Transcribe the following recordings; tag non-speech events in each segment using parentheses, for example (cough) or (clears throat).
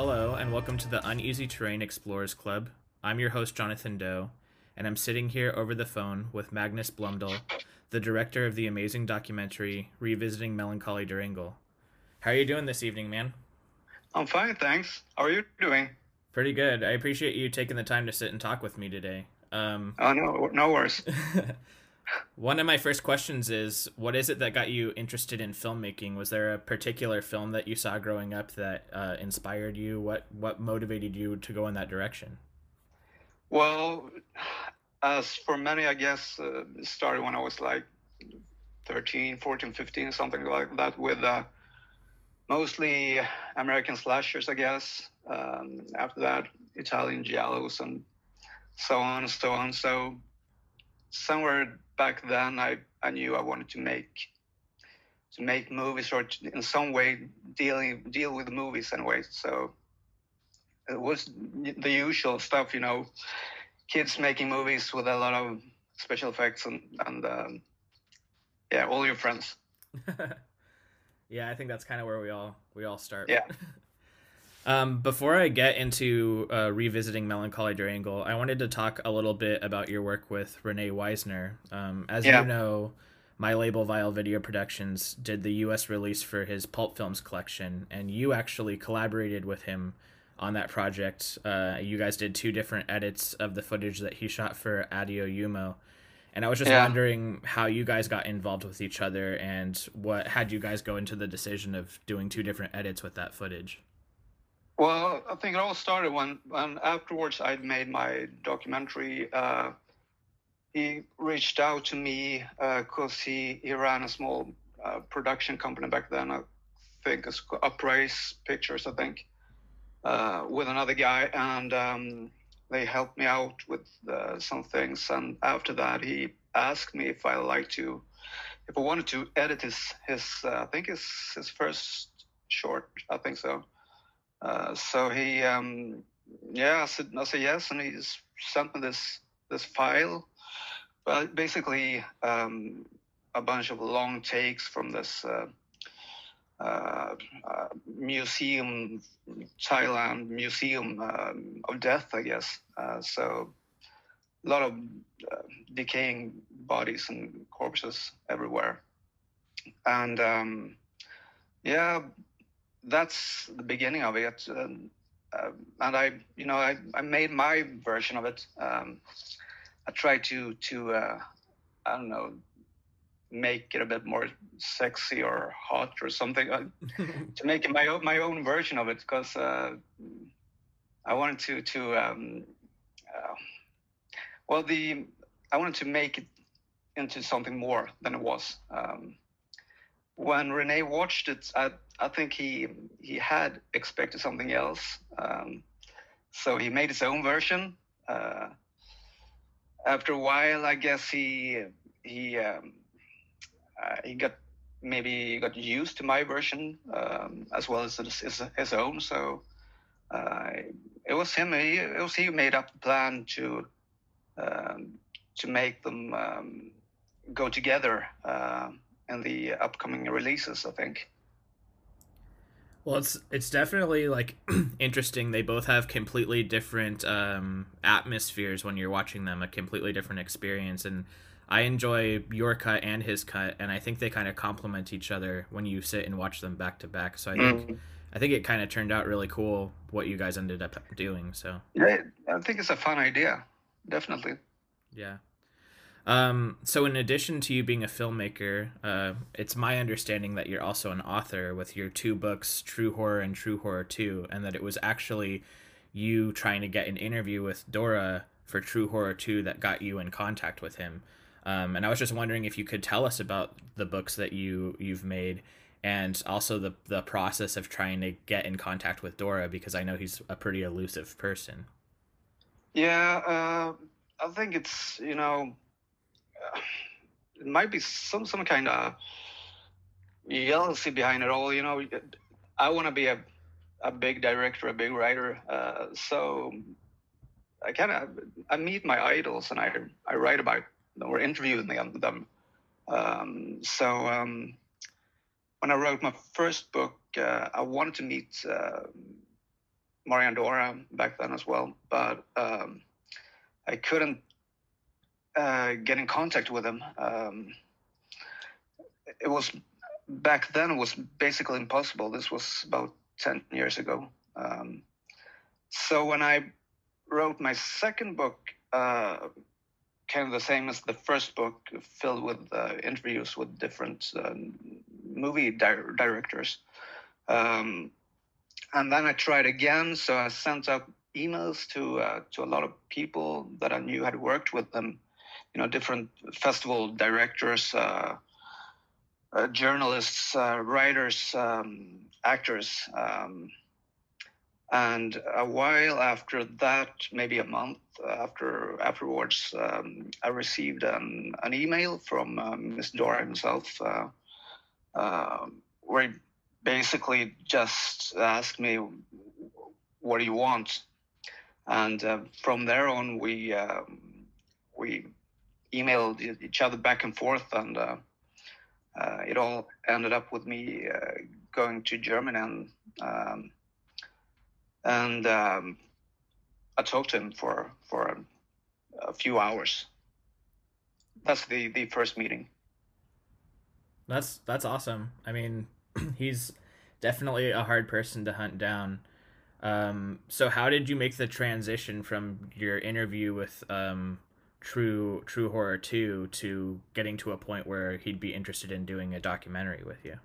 Hello, and welcome to the Uneasy Terrain Explorers Club. I'm your host, Jonathan Doe, and I'm sitting here over the phone with Magnus Blomdahl, the director of the amazing documentary Revisiting Melancholie der Engel. How are you doing this evening, man? I'm fine, thanks. How are you doing? Pretty good. I appreciate you taking the time to sit and talk with me today. Um, oh, no, no worries. (laughs) One of my first questions is what is it that got you interested in filmmaking? Was there a particular film that you saw growing up that uh, inspired you? What what motivated you to go in that direction? Well, as for many, I guess uh, started when I was like 13, 14, 15, something like that, with uh, mostly American slashers, I guess. Um, after that, Italian giallos and so on and so on. So somewhere back then I, I knew I wanted to make to make movies or to, in some way dealing deal with movies anyway. So it was the usual stuff, you know, kids making movies with a lot of special effects and and um, yeah, all your friends. (laughs) yeah, I think that's kind of where we all we all start. Yeah. (laughs) Um, before I get into uh, revisiting Melancholie der Engel, I wanted to talk a little bit about your work with Renee Weisner. Um, as yeah. you know, my label Vile Video Productions did the U.S. release for his Pulp Films collection, and you actually collaborated with him on that project. Uh, you guys did two different edits of the footage that he shot for Addio Uomo. And I was just yeah. wondering how you guys got involved with each other and what had you guys go into the decision of doing two different edits with that footage. Well, I think it all started when, when afterwards I'd made my documentary. Uh, he reached out to me because uh, he, he ran a small uh, production company back then. I think it's Uprise Pictures, I think, uh, with another guy. And um, they helped me out with uh, some things. And after that, he asked me if I like to, if I wanted to edit his, his uh, I think his, his first short, I think so. Uh, so he, um, yeah, I said, I said yes, and he sent me this this file. But basically, um, a bunch of long takes from this uh, uh, uh museum, Thailand museum um, of death, I guess. Uh, so a lot of decaying bodies and corpses everywhere, and um, yeah that's the beginning of it. Um, uh, and I, you know, I, I made my version of it. Um, I tried to to uh, I don't know make it a bit more sexy or hot or something uh, (laughs) to make my own my own version of it because uh, I wanted to to um, uh, well the I wanted to make it into something more than it was. Um, when Renee watched it, I, I think he he had expected something else. Um, so he made his own version. Uh, after a while, I guess he he um, uh, he got maybe got used to my version um, as well as his, his own. So uh, it was him. He, it was he who made up the plan to um, to make them um, go together. Uh, in the upcoming releases. I think. Well, it's it's definitely like (clears throat) interesting. They both have completely different um, atmospheres when you're watching them. A completely different experience, and I enjoy your cut and his cut, and I think they kind of complement each other when you sit and watch them back to back. So I think mm. I think it kind of turned out really cool what you guys ended up doing. So yeah, I think it's a fun idea, definitely. Yeah. Um, so, in addition to you being a filmmaker, uh, it's my understanding that you're also an author with your two books, True Horror and True Horror 2, and that it was actually you trying to get an interview with Dora for True Horror 2 that got you in contact with him. Um, and I was just wondering if you could tell us about the books that you you've made and also the the process of trying to get in contact with Dora because I know he's a pretty elusive person. Yeah, uh, I think it's you know it (sighs) might be some some kind of jealousy behind it all. You know, I want to be a a big director, a big writer. Uh, so I kind of I meet my idols and I I write about them or interview them. Um, so um, when I wrote my first book, uh, I wanted to meet uh, Marian Dora back then as well, but um, I couldn't uh, get in contact with him. Um, it was back then it was basically impossible. This was about ten years ago. Um, so when I wrote my second book, uh, kind of the same as the first book, filled with uh, interviews with different uh, movie di- directors. Um, and then I tried again. So I sent out emails to uh, to a lot of people that I knew had worked with them, you know, different festival directors, uh, uh, journalists, uh, writers, um, actors. Um, and a while after that, maybe a month after afterwards, um, I received an, an email from uh, Dora himself, uh, uh, where he basically just asked me, "What do you want?" And uh, from there on, we um, we emailed each other back and forth, and uh, uh, it all ended up with me going to Germany and. Um, and um, I talked to him for for a, a, few hours. That's the the first meeting. That's that's awesome. I mean, (clears throat) he's definitely a hard person to hunt down. Um, so how did you make the transition from your interview with um, True True Horror Two to getting to a point where he'd be interested in doing a documentary with you?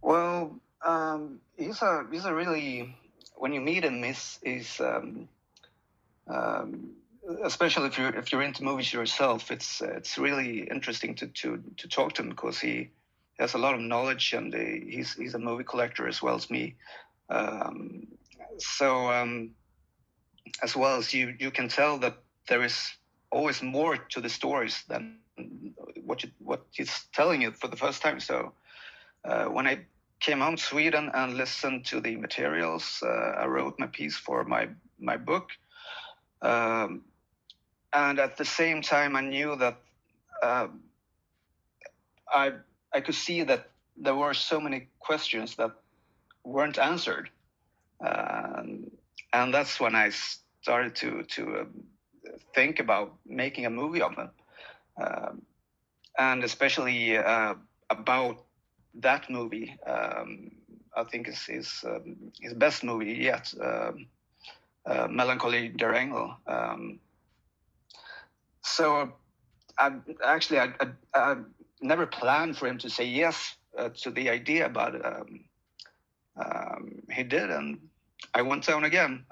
Well, um, he's a he's a really when you meet him, is is um, um, especially if you're if you're into movies yourself, it's it's really interesting to to to talk to him because he has a lot of knowledge and uh, he's he's a movie collector as well as me. Um, so um, as well as you you can tell that there is always more to the stories than what you, what he's telling you for the first time. So uh, when I came home to Sweden and listened to the materials. Uh, I wrote my piece for my my book, um, and at the same time, I knew that uh, I I could see that there were so many questions that weren't answered, um, and that's when I started to to uh, think about making a movie of them, um, and especially uh, about that movie, um, I think is his um, his best movie yet, um, uh, Melancholie der Um, so, I actually I, I, I, never planned for him to say yes uh, to the idea, but um, he did, and I went down again.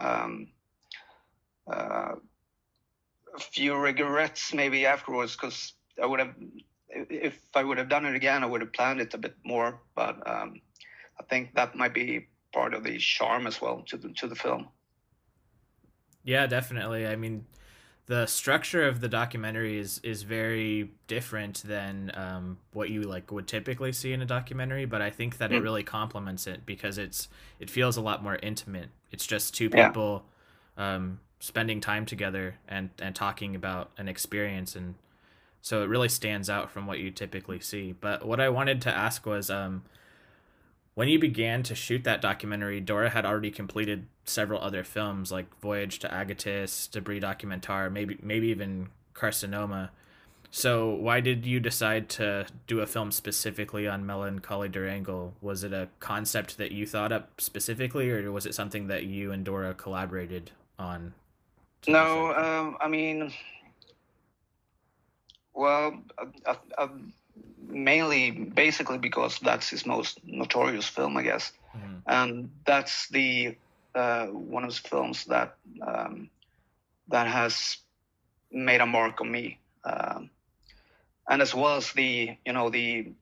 A few regrets maybe afterwards because I would have if I would have done it again, I would have planned it a bit more. But um, I think that might be part of the charm as well to the to the film. Yeah, definitely. I mean, the structure of the documentary is is very different than um, what you like would typically see in a documentary. But I think that mm. it really complements it because it's it feels a lot more intimate. It's just two people yeah. Um, spending time together and and talking about an experience and so it really stands out from what you typically see. But what I wanted to ask was, um, when you began to shoot that documentary, Dora had already completed several other films like Voyage to Agartha, Debris documentar maybe maybe even Carcinoma. So why did you decide to do a film specifically on Melancholie der Engel? Was it a concept that you thought up specifically, or was it something that you and Dora collaborated on? No, um, I mean, well, uh, uh, mainly, basically because that's his most notorious film, I guess, mm-hmm. and that's the uh, one of his films that um, that has made a mark on me, um, and as well as the you know the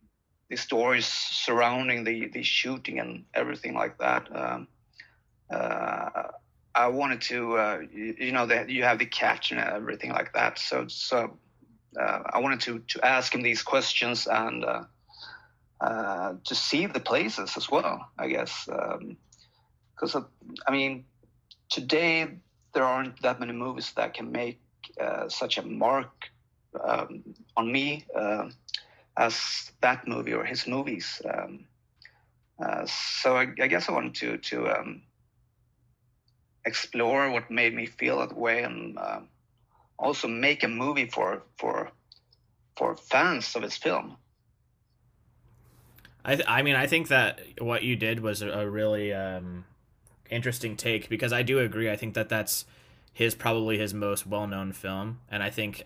the stories surrounding the the shooting and everything like that. Um, uh, I wanted to, uh, you, you, know, that you have the catch and everything like that. So, so uh, I wanted to to ask him these questions and uh, uh, to see the places as well. I guess because um, I mean today there aren't that many movies that can make such a mark um, on me as that movie or his movies. Um, uh, so I, I, guess I wanted to to um, explore what made me feel that way, and uh, also make a movie for for for fans of his film. I th- I mean I think that what you did was a really um, interesting take because I do agree. I think that that's his probably his most well known film, and I think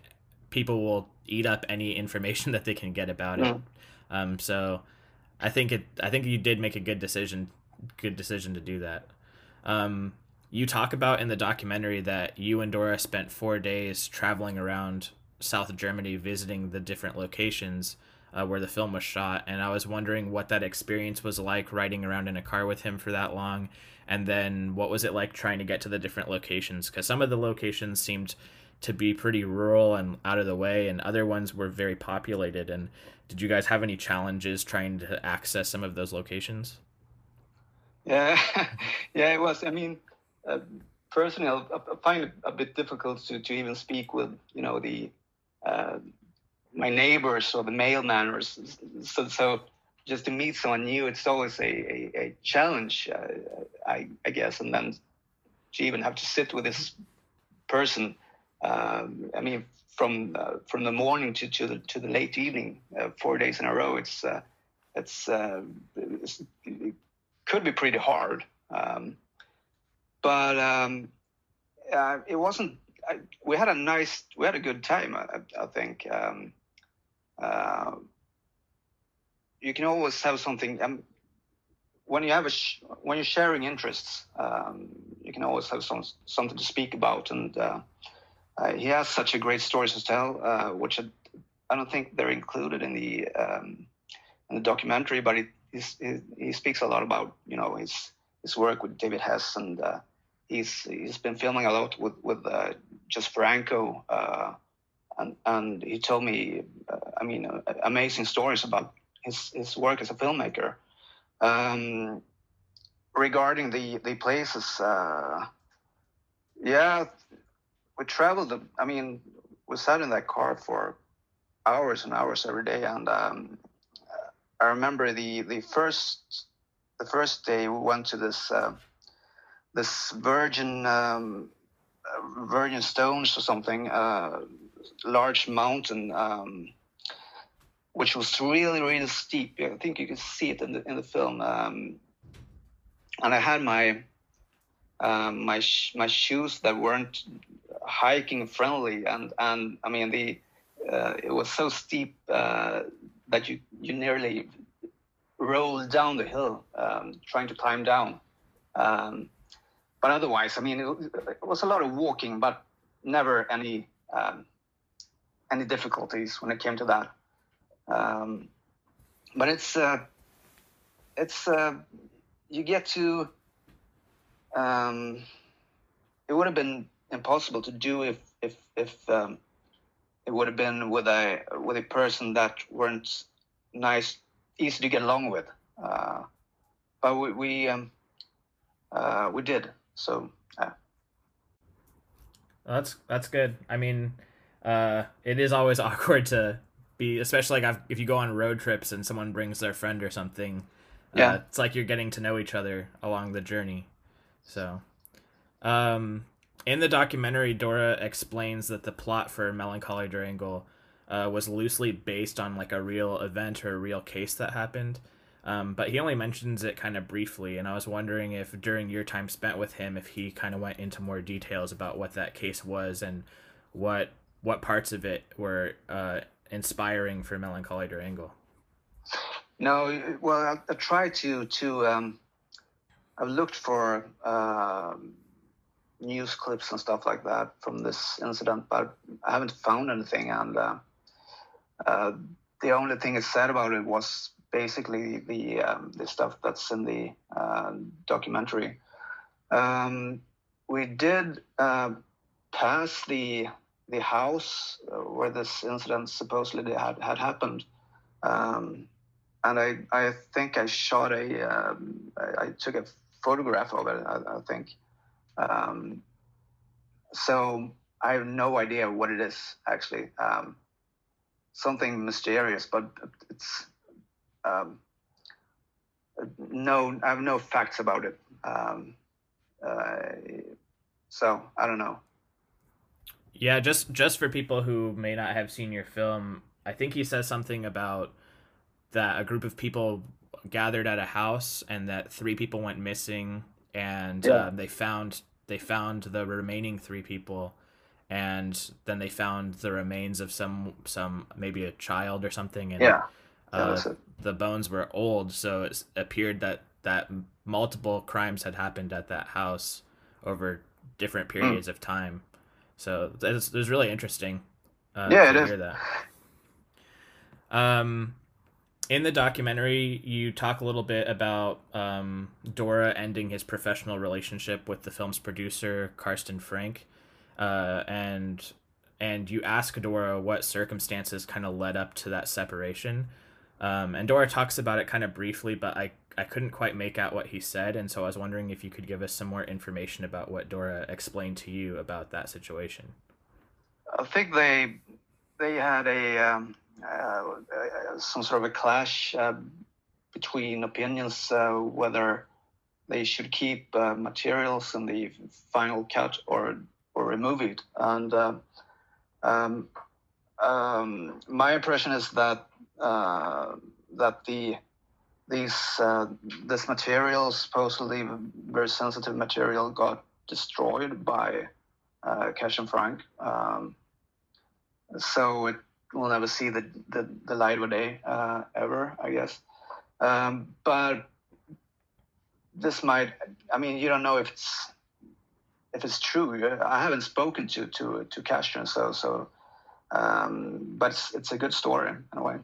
people will eat up any information (laughs) that they can get about it. Um, so I think it. I think you did make a good decision. Good decision to do that. Um, you talk about in the documentary that you and Dora spent four days traveling around South Germany, visiting the different locations uh, where the film was shot, and I was wondering what that experience was like riding around in a car with him for that long, and then what was it like trying to get to the different locations? Because some of the locations seemed to be pretty rural and out of the way, and other ones were very populated. And did you guys have any challenges trying to access some of those locations? Yeah, (laughs) yeah, it was. I mean, uh, personally, I, find it a bit difficult to, to even speak with, you know, the uh, my neighbors or the mailman, so so just to meet someone new, it's always a, a, a challenge, uh, I, I guess. And then to even have to sit with this person, um, I mean, from uh, from the morning to, to the to the late evening, uh, four days in a row, it's uh, it's, uh, it's, it could be pretty hard. Um, but um, uh, it wasn't. I, we had a nice, we had a good time. I, I think. Um, you can always have something um, when you have a sh- when you're sharing interests um, you can always have some something to speak about and uh, uh, he has such a great stories to tell uh, which I, I, don't think they're included in the um, in the documentary but he, he speaks a lot about you know his his work with David Hess and uh, he's he's been filming a lot with with uh, Jess Franco uh, and and he told me I mean amazing stories about his, his work as a filmmaker. Um, regarding the the places, uh, yeah, we traveled. I mean, we sat in that car for hours and hours every day, and um, I remember the the first the first day we went to this uh, this Virgin um, Virgin Stones or something, uh, large mountain. Um, which was really really steep. I think you can see it in the in the film. Um, and I had my um, my sh- my shoes that weren't hiking friendly, and and I mean the uh, it was so steep uh, that you you nearly rolled down the hill um, trying to climb down. Um, but otherwise, I mean, it, it, was a lot of walking, but never any um, any difficulties when it came to that. Um, but it's uh, it's uh, you get to. Um, it would have been impossible to do if if if um, it would have been with a with a person that weren't nice, easy to get along with. Uh, but we we um, uh, we did so. Yeah. That's that's good. I mean, uh, it is always (laughs) awkward to be especially like if you go on road trips and someone brings their friend or something. Uh, yeah, it's like you're getting to know each other along the journey. So, um, in the documentary, Dora explains that the plot for Melancholie der Engel uh, was loosely based on like a real event or a real case that happened. Um, but he only mentions it kind of briefly, and I was wondering if during your time spent with him, if he kind of went into more details about what that case was and what what parts of it were uh, inspiring for Melancholie der Engel? No, well, I, I tried to to um, I've looked for uh, news clips and stuff like that from this incident, but I haven't found anything. And uh, uh, the only thing it said about it was basically the um, the stuff that's in the uh, documentary. Um, we did uh, pass the the house uh, where this incident supposedly had, had happened. Um, and I, I think I shot a, um, I, took a photograph of it, I, I think. Um, so I have no idea what it is actually. Um, something mysterious, but it's um, no, I have no facts about it. Um, uh, So I don't know. Yeah, just just for people who may not have seen your film, I think he says something about that a group of people gathered at a house and that three people went missing and yeah. um, they found they found the remaining three people and then they found the remains of some some maybe a child or something and yeah, uh, the bones were old so it appeared that that multiple crimes had happened at that house over different hmm. periods mm. of time so it was, really interesting uh, yeah it is. that um in the documentary, you talk a little bit about um, Dora ending his professional relationship with the film's producer, Carsten Frank, uh, and and you ask Dora what circumstances kind of led up to that separation. Um, and Dora talks about it kind of briefly, but I, I couldn't quite make out what he said, and so I was wondering if you could give us some more information about what Dora explained to you about that situation. I think they they had a um, uh, some sort of a clash uh, between opinions uh, whether they should keep materials in the final cut or or remove it. And um, um, my impression is that that the these uh, this material, supposedly very sensitive material, got destroyed by uh, Carsten Frank. Um, so it we'll never see the the, the light of day uh, ever, I guess. Um, but this might, I mean, you don't know if it's if it's true. I haven't spoken to to to Carsten, so so, um, but it's, it's a good story in a way,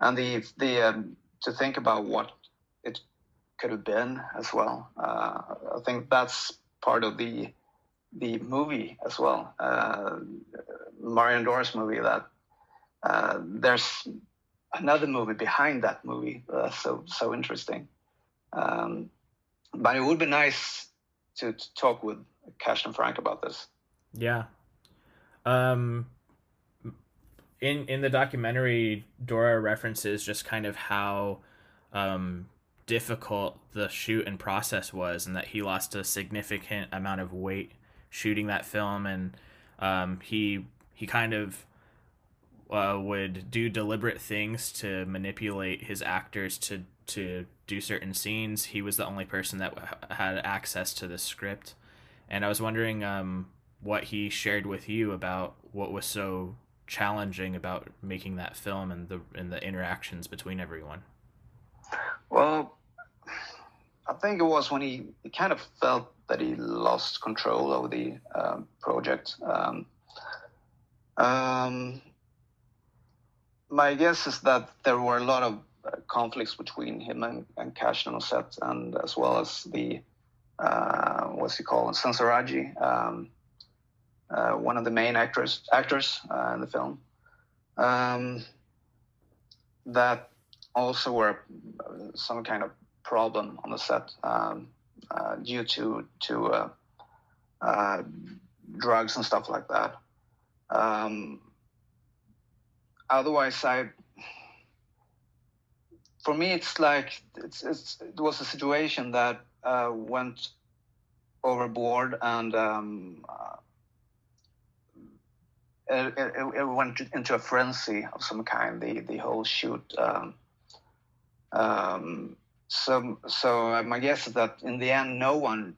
and the the um, to think about what it could have been as well. Uh, I think that's part of the the movie as well. Uh, Marian Dora's movie that uh, there's another movie behind that movie uh, so so interesting um, but it would be nice to, to, talk with Carsten Frank about this. Yeah. Um in in the documentary dora references just kind of how um difficult the shoot and process was and that he lost a significant amount of weight shooting that film. And um he he kind of uh, would do deliberate things to manipulate his actors to to do certain scenes. He was the only person that had access to the script, and I was wondering um, what he shared with you about what was so challenging about making that film and the and the interactions between everyone. Well, I think it was when he, he kind of felt that he lost control over the um, project. Um, um, my guess is that there were a lot of uh, conflicts between him and, and Cash on set, and as well as the uh, what's he called, Zenza Raggi, um, uh, one of the main actors actors uh, in the film. Um, that also were uh, some kind of problem on the set um, uh, due to to drugs and stuff like that. Um, otherwise i for me it's like it's, it's it was a situation that uh, went overboard and um, uh, it, it, it, went into a frenzy of some kind the the whole shoot um, um, so so my guess is that in the end no one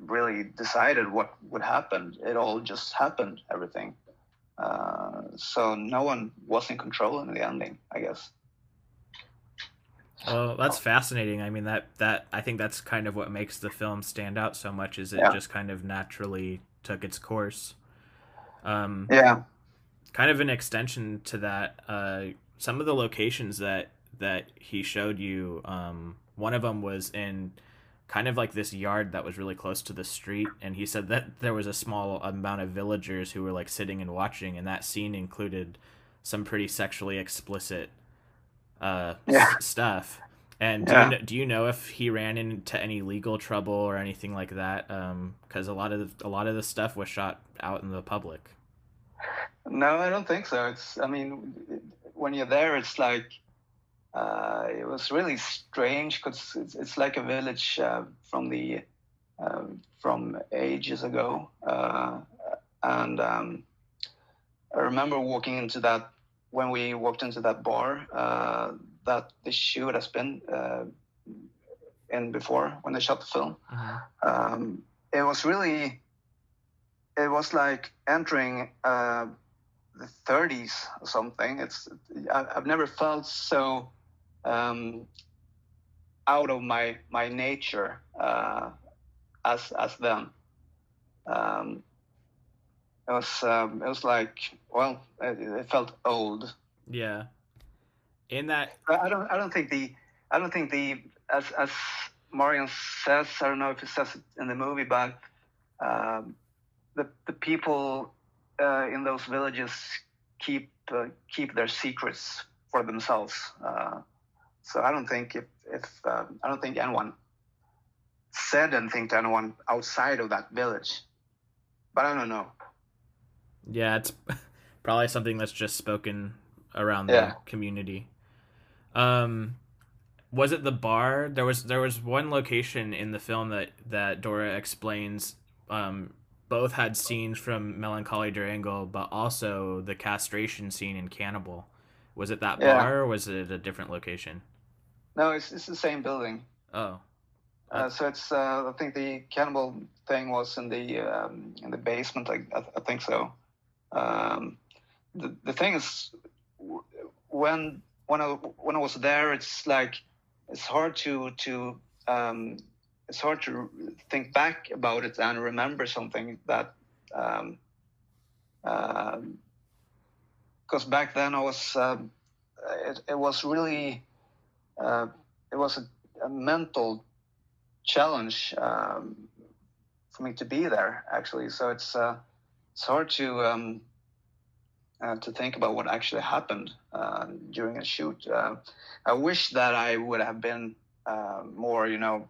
really decided what would happen it all just happened everything uh, so no one was in control in the ending, I guess. Well, that's fascinating. I mean, that that I think that's kind of what makes the film stand out so much. Is it yeah. just kind of naturally took its course? Um, yeah. Kind of an extension to that. Uh, some of the locations that that he showed you, um, one of them was in kind of like this yard that was really close to the street and he said that there was a small amount of villagers who were like sitting and watching and that scene included some pretty sexually explicit uh yeah. s- stuff. And do, yeah. you know, do you know if he ran into any legal trouble or anything like that? Um because a lot of the, a lot of the stuff was shot out in the public. No i don't think so. It's i mean when you're there it's like uh, it was really strange because it's, it's, like a village uh, from the um, from ages ago, uh, and um, I remember walking into that when we walked into that bar uh, that the shoot has been uh, in before when they shot the film. Uh-huh. Um, it was really, it was like entering uh, the 30s or something. It's I, have never felt so um, out of my my nature uh, as as then. Um, it was um, it was like well, it, it, felt old. Yeah. In that, I don't I don't think the I don't think the as as Marian says I don't know if he says it in the movie, but um, the the people uh, in those villages keep uh, keep their secrets for themselves. Uh, so I don't think if if um, I don't think anyone said anything to anyone outside of that village, but I don't know. Yeah, it's (laughs) probably something that's just spoken around yeah. the community. Um, was it the bar? There was there was one location in the film that that Dora explains. Um, both had scenes from Melancholie der Engel, but also the castration scene in Cannibal. Was it that yeah. bar or was it a different location? No, it's it's the same building. Oh. Uh, so it's uh, I think the cannibal thing was in the um, in the basement. I, I think so. Um, the the thing is, when when I when I was there, it's like it's hard to to um, it's hard to think back about it and remember something that because um, uh, back then I was um, it, it, was really uh, it was a, a mental challenge um, for me to be there actually. So it's uh, it's hard to um, uh, to think about what actually happened uh, during a shoot. Uh, I wish that I would have been uh, more, you know,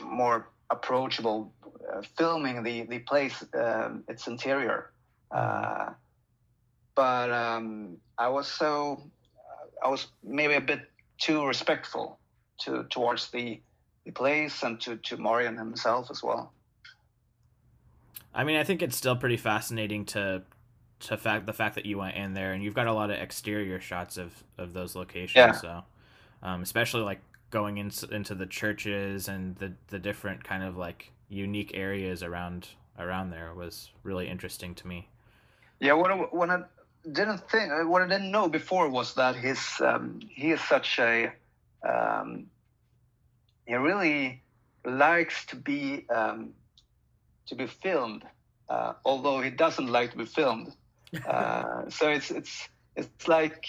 more approachable, uh, filming the the place, um, its interior. Uh, but um, I was so, I was maybe a bit too respectful to towards the the place and to to Marian himself as well. I mean, I think it's still pretty fascinating to to fact the fact that you went in there and you've got a lot of exterior shots of of those locations. Yeah. So, um, especially like going into into the churches and the the different kind of like unique areas around around there was really interesting to me. Yeah, what I, what I didn't think, uh, what I didn't know before was that his um, he is such a um, he really likes to be um, to be filmed, uh, although he doesn't like to be filmed. Uh, (laughs) so it's it's it's like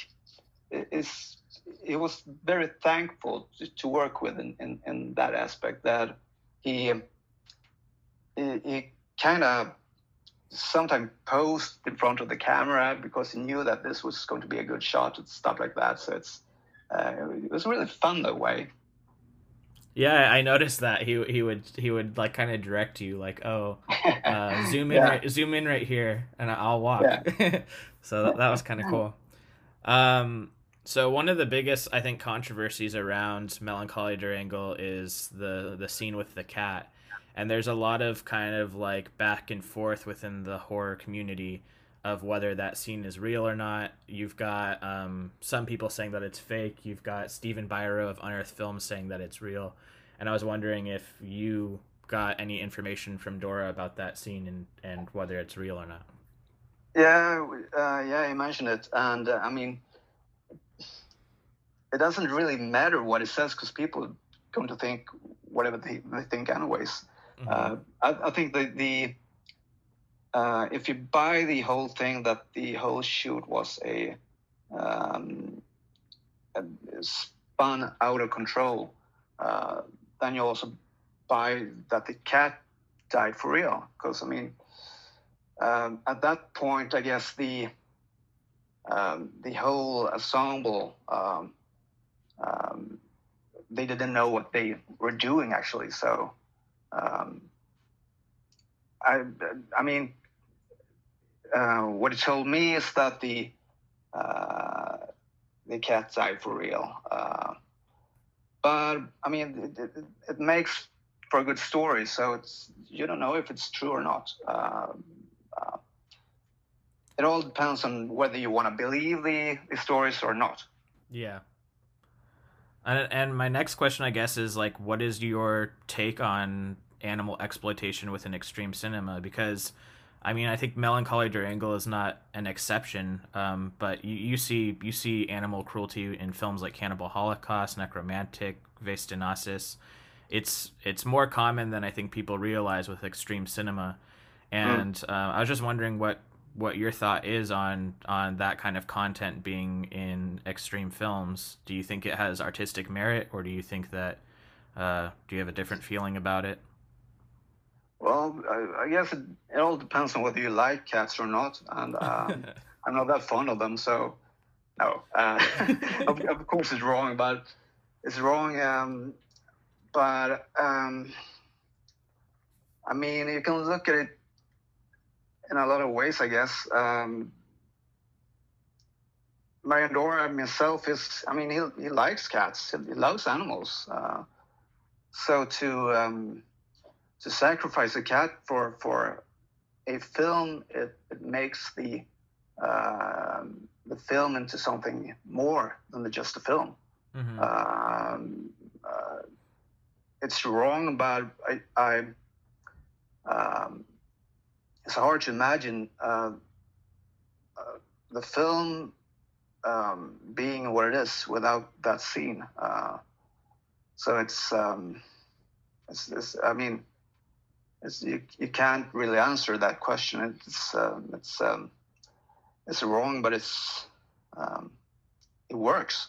it's he was very thankful to, to work with in, in, in, that aspect that he he, he kind of sometimes posed in front of the camera because he knew that this was going to be a good shot and stuff like that so it's uh, it was really fun that way yeah, I noticed that he he would he would like kind of direct you like, oh, uh, (laughs) zoom in, yeah. right, zoom in right here, and I'll walk. Yeah. (laughs) so that, that was kind of cool. Um, so one of the biggest I think controversies around Melancholie der Engel is the the scene with the cat, and there's a lot of kind of like back and forth within the horror community of whether that scene is real or not. You've got um, some people saying that it's fake. You've got Stephen Biro of Unearthed Films saying that it's real. And I was wondering if you got any information from Dora about that scene and, and whether it's real or not. Yeah, uh, yeah, you mentioned it, and uh, I mean, it doesn't really matter what it says because people are going to think whatever they, they think anyways. Mm-hmm. Uh, I, I, think the the uh, if you buy the whole thing that the whole shoot was a, um, a spun out of control, uh, then you also buy that the cat died for real. Because I mean, um, at that point, I guess the um, the whole ensemble um, um they didn't know what they were doing actually. So um, I I mean uh, what he told me is that the uh, the cat died for real. Uh, but I mean, it, it, it, makes for a good story. So it's you don't know if it's true or not. Uh, uh, it all depends on whether you want to believe the, the stories or not. Yeah. And, and my next question, I guess, is like, what is your take on animal exploitation within extreme cinema? Because, I mean, I think Melancholie der Engel is not an exception, um, but you, you see you see animal cruelty in films like Cannibal Holocaust, Nekromantik, Ves It's it's more common than I think people realize with extreme cinema, and mm. uh, I was just wondering what what your thought is on on that kind of content being in extreme films. Do you think it has artistic merit, or do you think that uh, do you have a different feeling about it? Well, I, I guess it, it, all depends on whether you like cats or not, and um, (laughs) I'm not that fond of them, so no. Uh, (laughs) of, of, course, it's wrong, but it's wrong. Um, but um, I mean, you can look at it in a lot of ways, I guess. Um, Marian Dora himself is, I mean, he, he likes cats, he loves animals. Uh, so to um, to sacrifice a cat for for a film, it, it makes the uh, the film into something more than just a film. Mm-hmm. Um, uh, it's wrong, but I, I um, it's hard to imagine uh, uh, the film um, being what it is without that scene. Uh, so it's, um, it's, it's, I mean, you, you can't really answer that question. It's, um, it's, um, it's wrong, but it's, um, it works.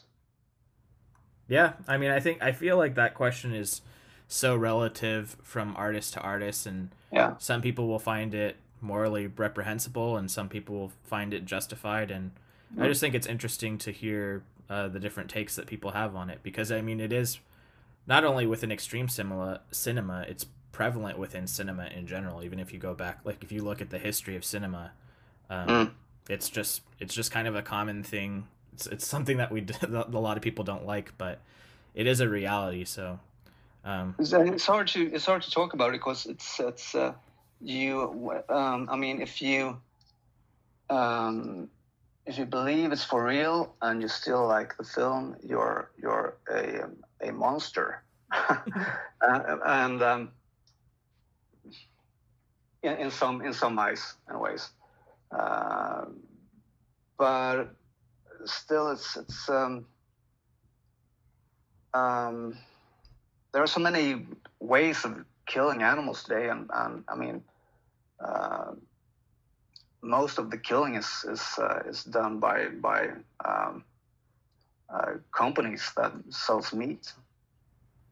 Yeah. I mean, I think, I feel like that question is so relative from artist to artist and yeah. some people will find it morally reprehensible and some people will find it justified and mm. i just think it's interesting to hear uh, the different takes that people have on it because i mean it is not only within extreme cinema cinema it's prevalent within cinema in general even if you go back like if you look at the history of cinema um, mm. it's just it's just kind of a common thing it's, it's something that we (laughs) a lot of people don't like but it is a reality so um, it's hard to it's hard to talk about it because it's it's uh, you um, i mean if you um, if you believe it's for real and you still like the film you're you're a, a monster (laughs) uh, and um, in, in, some in some and ways uh, but still it's it's um, um, there are so many ways of killing animals today, and, and I mean, uh, most of the killing is is uh, is done by by um, uh, companies that sells meat.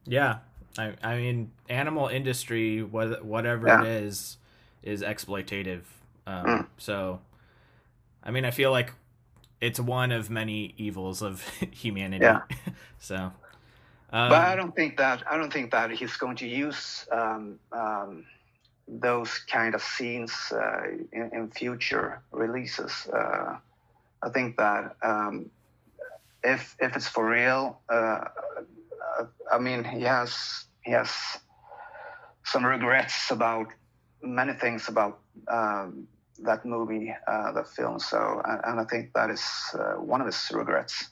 Yeah, I I mean, animal industry, whatever yeah. it is, is exploitative. Um, mm. So, I mean, I feel like it's one of many evils of (laughs) humanity. Yeah. (laughs) so um, but I don't think that I don't think that he's going to use um, um, those kind of scenes uh, in, in, future releases. Uh, I think that um, if if it's for real, uh, uh, I mean he has he has some regrets about many things about um, that movie, uh, that film. So and, and I think that is uh, one of his regrets.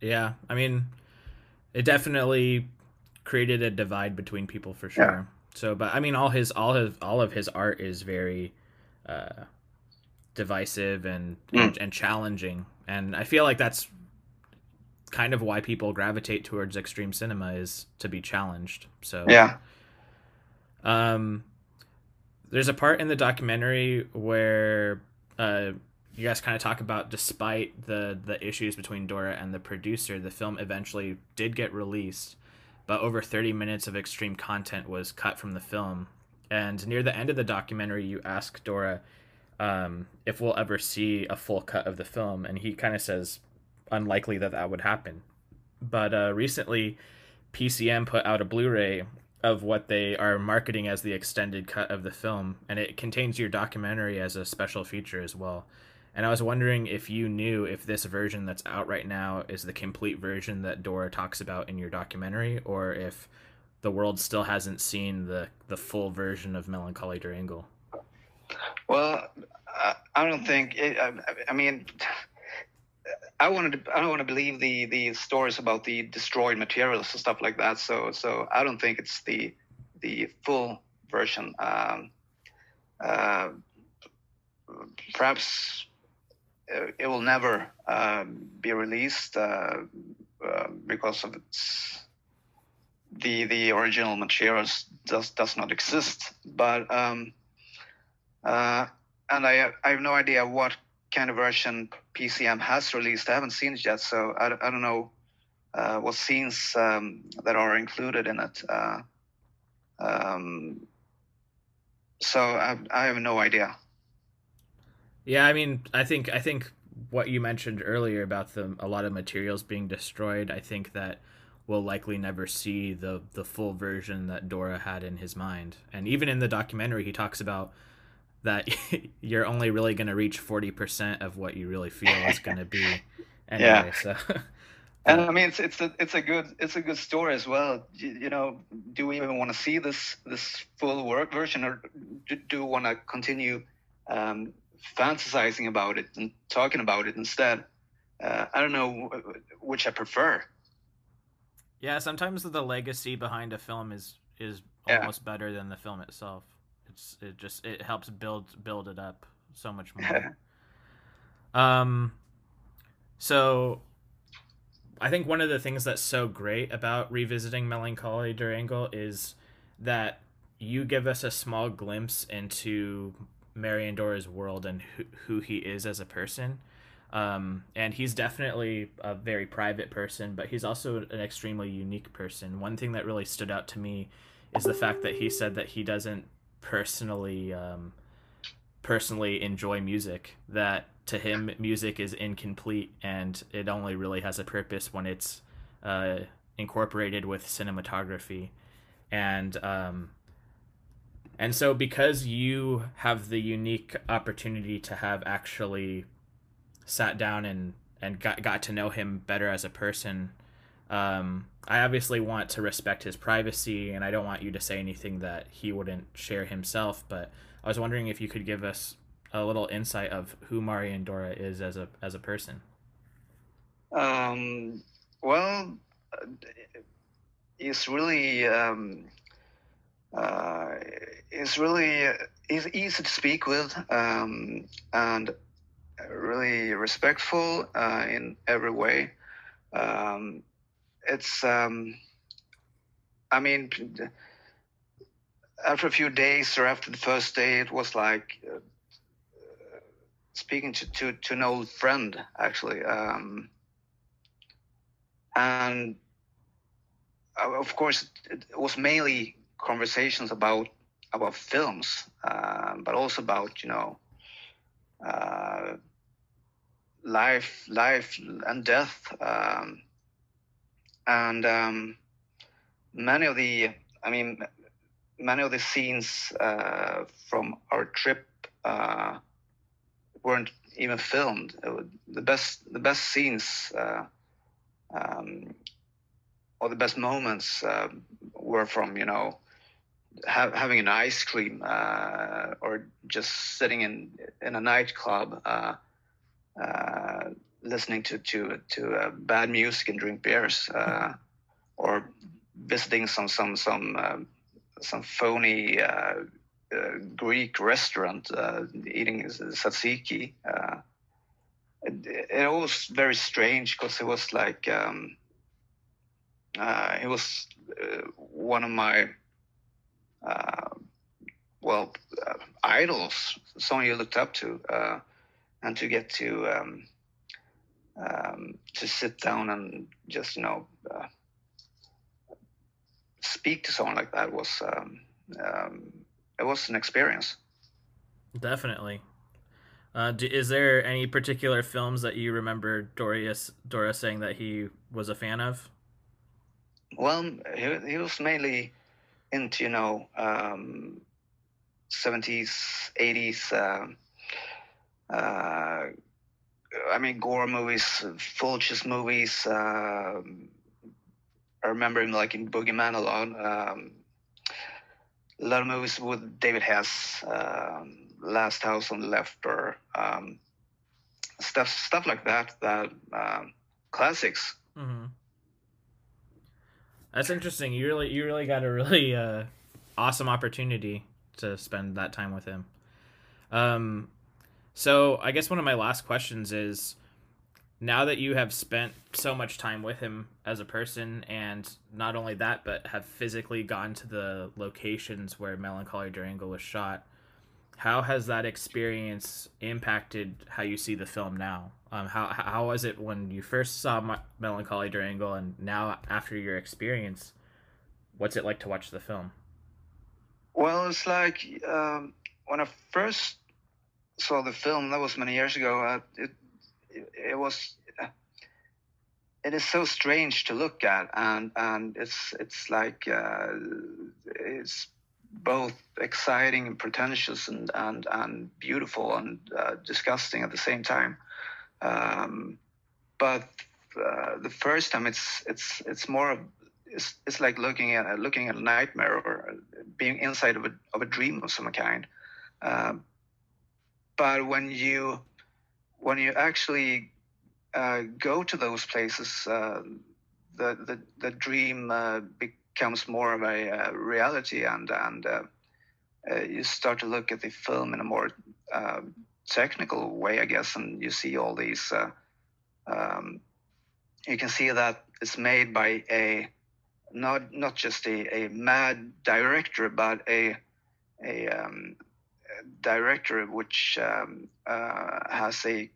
Yeah, I mean it definitely created a divide between people for sure. Yeah. So, but I mean, all his all his all of his art is very uh, divisive and, mm. and and challenging, and I feel like that's kind of why people gravitate towards extreme cinema is to be challenged. So yeah. Um, there's a part in the documentary where uh, you guys kind of talk about despite the the issues between Dora and the producer, the film eventually did get released, but over 30 minutes of extreme content was cut from the film. And near the end of the documentary, you ask Dora um, if we'll ever see a full cut of the film, and he kind of says unlikely that that would happen. But uh, recently, PCM put out a Blu-ray of what they are marketing as the extended cut of the film, and it contains your documentary as a special feature as well. And I was wondering if you knew if this version that's out right now is the complete version that Dora talks about in your documentary, or if the world still hasn't seen the the full version of Melancholie der Engel. Well, I don't think. It, I, I mean, I wanted to, I don't want to believe the the stories about the destroyed materials and stuff like that. So so I don't think it's the the full version. Um, uh, perhaps it will never uh, be released uh, uh, because of its the the original materials does does not exist. But um, uh, and I I have no idea what kind of version PCM has released. I haven't seen it yet, so I, I don't know uh, what scenes um, that are included in it. Uh, um, so I, I have no idea. Yeah, I mean, I think I think what you mentioned earlier about the a lot of materials being destroyed. I think that we'll likely never see the the full version that Dora had in his mind. And even in the documentary, he talks about that (laughs) you're only really going to reach 40% of what you really feel is (laughs) going to be anyway yeah. so. (laughs) And i mean it's it's a it's a good it's a good story as well. You, you know do we even want to see this this full work version or do, do we want to continue um, fantasizing about it and talking about it instead? Uh, i don't know which i prefer. Yeah sometimes the legacy behind a film is is almost yeah. better than the film itself it's it just it helps build build it up so much more. (laughs) um, so I think one of the things that's so great about revisiting Melancholie der Engel is that you give us a small glimpse into Marian Dora's world and who, who he is as a person. Um, and he's definitely a very private person, but he's also an extremely unique person. One thing that really stood out to me is the fact that he said that he doesn't personally um, personally enjoy music. That to him, music is incomplete, and it only really has a purpose when it's uh, incorporated with cinematography, and um, and so because you have the unique opportunity to have actually sat down and and got got to know him better as a person. Um, I obviously want to respect his privacy, and I don't want you to say anything that he wouldn't share himself. But I was wondering if you could give us a little insight of who Marian Dora is as a as a person. Um, well, it's really um, uh, he's really he's easy to speak with um, and really respectful uh, in every way. Um, it's um, I mean, after a few days or after the first day, it was like uh, speaking to, to, to an old friend actually, um, and uh, of course it was mainly conversations about about films, uh, but also about you know uh, life, life and death. Um, and um, many of the i mean many of the scenes uh, from our trip uh, weren't even filmed. The best the best scenes uh, um, or the best moments uh, were from you know ha- having an ice cream uh, or just sitting in in a nightclub uh, listening to to to uh, bad music and drink beers, uh, or visiting some some some uh, some phony uh, uh, Greek restaurant, eating tzatziki. It, it, was very strange because it was like um, it was one of my well idols, someone you looked up to, and to get to um, um, to sit down and just you know uh, speak to someone like that was um, um, it was an experience. Definitely. Uh, do, is there any particular films that you remember Dorius Dora saying that he was a fan of? Well, he, he was mainly into you know um, seventies, eighties. I mean, gore movies, Fulci's movies, uh, I remember him like in Boogeyman a lot. Um, a lot of movies with David Hess, um, Last House on the Left, or um, stuff stuff like that. That um, classics. Mm-hmm. That's interesting. You really you really got a really uh, awesome opportunity to spend that time with him. Um, so I guess one of my last questions is now that you have spent so much time with him as a person and not only that but have physically gone to the locations where Melancholie der Engel was shot how has that experience impacted how you see the film now? Um, how, how was it when you first saw Melancholie der Engel and now after your experience what's it like to watch the film? Well it's like um, when i first saw the film that was many years ago uh, it it, was it is so strange to look at and and it's it's like uh, it's both exciting and pretentious and and and beautiful and uh, disgusting at the same time. Um, but uh, the first time it's it's it's more of it's, it's like looking at looking at a nightmare or being inside of a of a dream of some kind. Um, but when you when you actually uh, go to those places, uh, the, the, the dream uh, becomes more of a uh, reality, and and uh, uh, you start to look at the film in a more technical way, I guess, and you see all these. Um, you can see that it's made by a not not just a, a mad director, but a a um, director which um, uh, has a,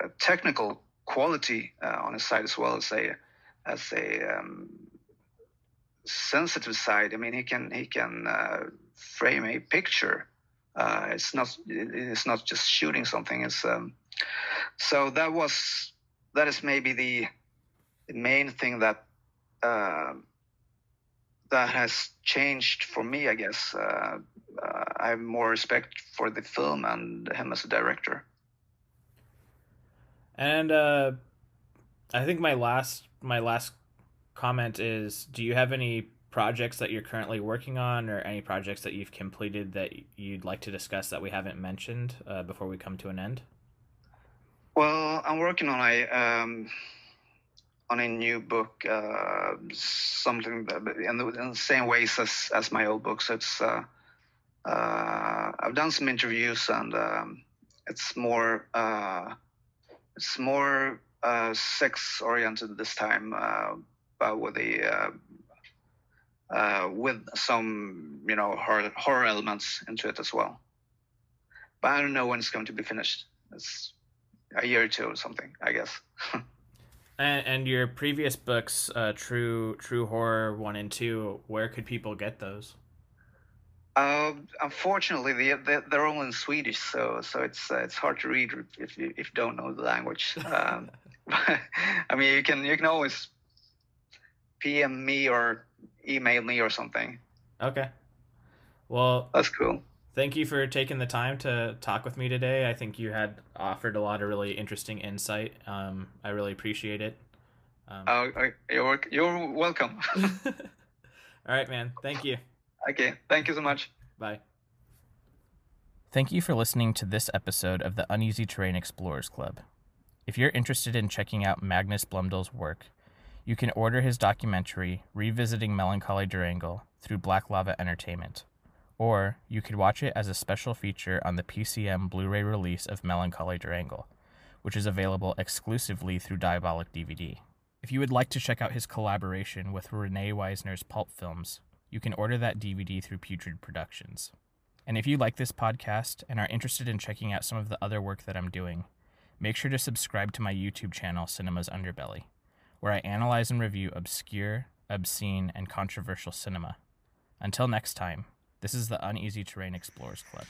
a, technical quality uh, on his side as well as a as a um, sensitive side. I mean, he can he can uh, frame a picture. It's not it's not just shooting something. It's um, so that was that is maybe the, main thing that that has changed for me, I guess. Uh, uh, I have more respect for the film and him as a director. And uh, I think my last my last comment is: Do you have any projects that you're currently working on, or any projects that you've completed that you'd like to discuss that we haven't mentioned uh, before we come to an end? Well, I'm working on a um, on a new book, uh, something in, the, in the same ways as as my old books. It's uh, uh, I've done some interviews and um, it's more uh, it's more uh, sex oriented this time, uh, but with the with some you know horror, horror elements into it as well. But I don't know when it's going to be finished. It's a year or two or something, I guess. (laughs) and, and your previous books, True True Horror one and two, where could people get those? Uh, unfortunately, they're, they're all in Swedish, so so it's uh, it's hard to read if you if you don't know the language. (laughs) Um, (laughs) I mean, you can you can always PM me or email me or something. Okay. Well, that's cool. Thank you for taking the time to talk with me today. I think you had offered a lot of really interesting insight. Um, I really appreciate it. Um, uh, you're you're welcome. (laughs) (laughs) all right, man. Thank you. Okay. Thank you so much. Bye. Thank you for listening to this episode of the Uneasy Terrain Explorers Club. If you're interested in checking out Magnus Blomdahl's work, you can order his documentary, Revisiting Melancholie der Engel, through Black Lava Entertainment. Or you could watch it as a special feature on the PCM Blu ray release of Melancholie der Engel, which is available exclusively through Diabolik DVD. If you would like to check out his collaboration with Renee Weisner's Pulp Films, you can order that DVD through Putrid Productions. And if you like this podcast and are interested in checking out some of the other work that I'm doing, make sure to subscribe to my YouTube channel, Cinema's Underbelly, where I analyze and review obscure, obscene, and controversial cinema. Until next time, this is the Uneasy Terrain Explorers Club.